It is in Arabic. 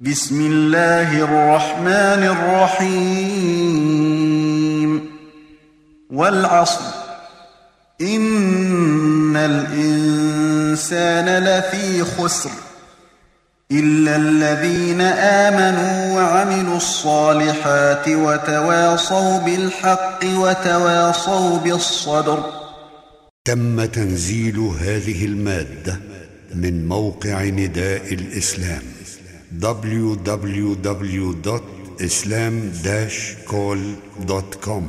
بسم الله الرحمن الرحيم. والعصر. إن الإنسان لفي خسر. إلا الذين آمنوا وعملوا الصالحات وتواصوا بالحق وتواصوا بالصبر. تم تنزيل هذه المادة من موقع نداء الإسلام. www.islam-call.com